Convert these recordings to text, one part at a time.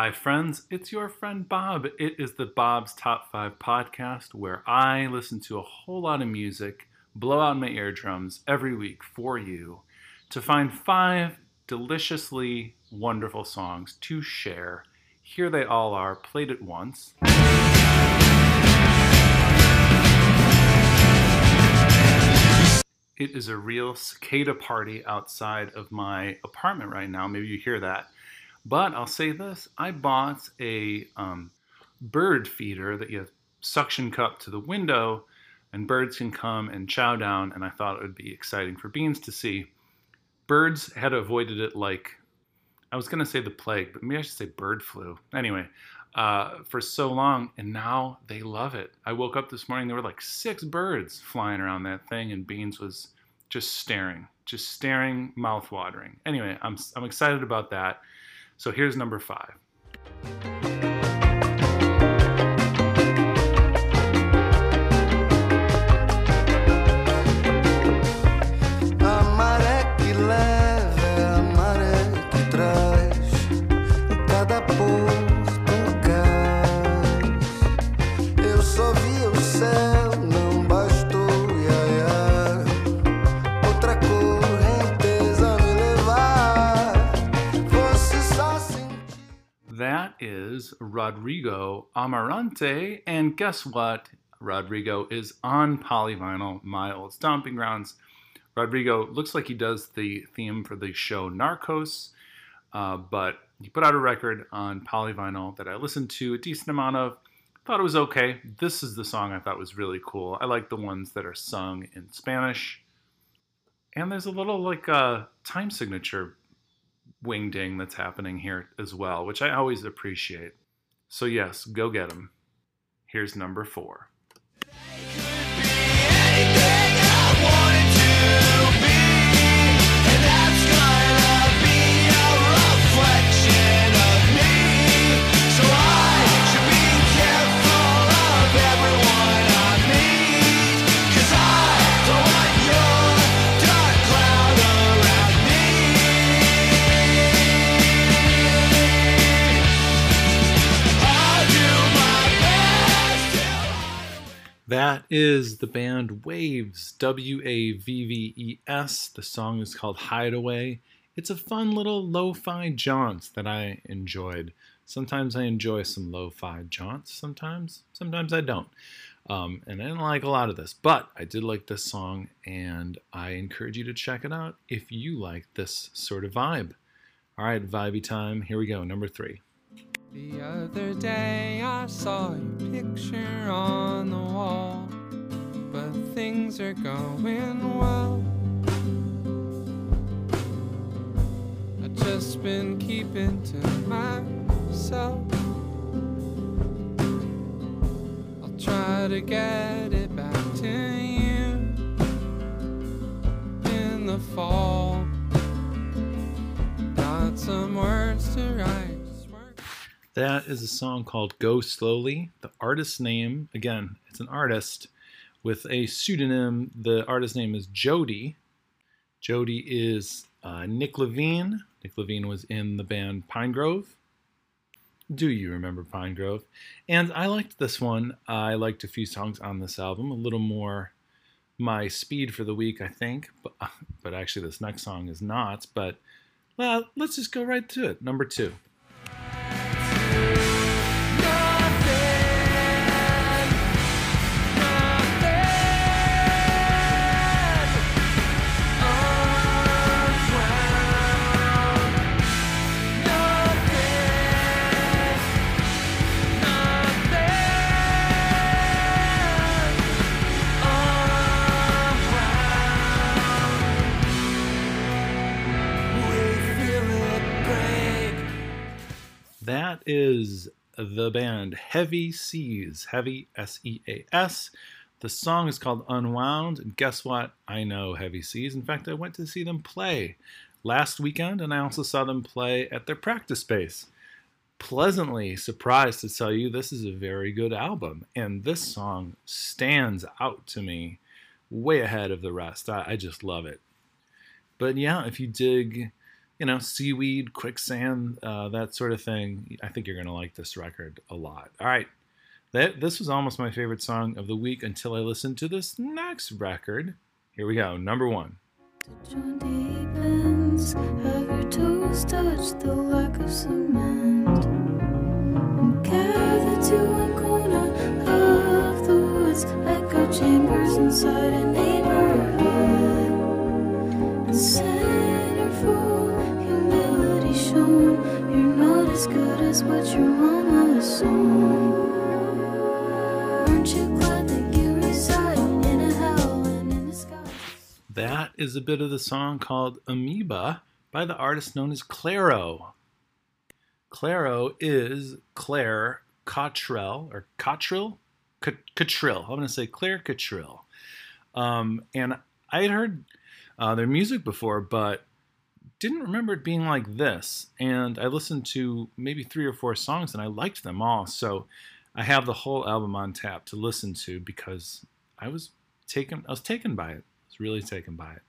Hi, friends. It's your friend Bob. It is the Bob's Top 5 podcast where I listen to a whole lot of music, blow out my eardrums every week for you to find five deliciously wonderful songs to share. Here they all are, played at once. It is a real cicada party outside of my apartment right now. Maybe you hear that. But I'll say this I bought a um, bird feeder that you suction cup to the window, and birds can come and chow down. And I thought it would be exciting for beans to see. Birds had avoided it like I was going to say the plague, but maybe I should say bird flu. Anyway, uh, for so long, and now they love it. I woke up this morning, there were like six birds flying around that thing, and Beans was just staring, just staring, mouth watering. Anyway, I'm, I'm excited about that. So here's number five. Is Rodrigo Amarante. And guess what? Rodrigo is on Polyvinyl, my old stomping grounds. Rodrigo looks like he does the theme for the show Narcos, uh, but he put out a record on Polyvinyl that I listened to a decent amount of. Thought it was okay. This is the song I thought was really cool. I like the ones that are sung in Spanish. And there's a little like uh, time signature wing ding that's happening here as well, which I always appreciate. So, yes, go get them. Here's number four. That is the band Wavves, W A V V E S. The song is called Hideaway. It's a fun little lo fi jaunt that I enjoyed. Sometimes I enjoy some lo fi jaunts, sometimes, sometimes I don't. Um, and I didn't like a lot of this, but I did like this song, and I encourage you to check it out if you like this sort of vibe. All right, vibey time. Here we go. Number three. The other day I saw your picture on the wall, but things are going well. I've just been keeping to myself. I'll try to get it back to you in the fall. Got some words to write. That is a song called Go Slowly. The artist's name, again, it's an artist with a pseudonym. The artist's name is Jodi. Jodi is uh, Nick Levine. Nick Levine was in the band Pinegrove. Do you remember Pinegrove? And I liked this one. I liked a few songs on this album, a little more my speed for the week, I think. But, but actually, this next song is not. But well, let's just go right to it. Number two. That is the band Heavy Seas, Heavy S E A S. The song is called Unwound, and guess what? I know Heavy Seas. In fact, I went to see them play last weekend, and I also saw them play at their practice space. Pleasantly surprised to tell you this is a very good album, and this song stands out to me way ahead of the rest. I, I just love it. But yeah, if you dig you know, seaweed, quicksand, uh, that sort of thing, I think you're going to like this record a lot. All right. That, this was almost my favorite song of the week until I listened to this next record. Here we go. Number one. Joint deepens, have your as what your mama has sown. Aren't you glad that you reside in a bit of the song called Amoeba by the artist known as Clairo. Clairo is Claire Cottrell, or Cottrill? C- Cottrill. I'm going to say Claire Cottrill. Um, and I had heard uh, their music before, but didn't remember it being like this. And I listened to maybe three or four songs and I liked them all. So I have the whole album on tap to listen to because I was taken I was taken by it. I was really taken by it.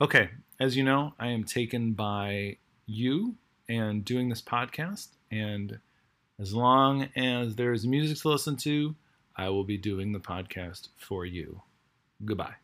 Okay, as you know, I am taken by you and doing this podcast and as long as there's music to listen to, I will be doing the podcast for you. Goodbye.